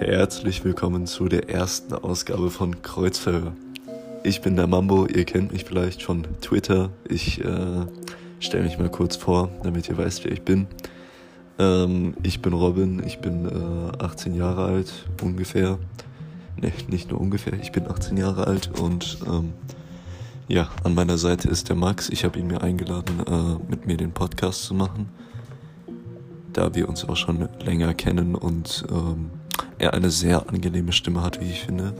Herzlich willkommen zu der ersten Ausgabe von Kreuzverhör. Ich bin der Mambo, ihr kennt mich vielleicht von Twitter. Ich äh, stelle mich mal kurz vor, damit ihr weißt, wer ich bin. Ähm, ich bin Robin, ich bin äh, 18 Jahre alt, ungefähr. Ne, nicht nur ungefähr, ich bin 18 Jahre alt und ähm, ja, an meiner Seite ist der Max. Ich habe ihn mir eingeladen, äh, mit mir den Podcast zu machen, da wir uns auch schon länger kennen und ähm, er eine sehr angenehme Stimme hat, wie ich finde.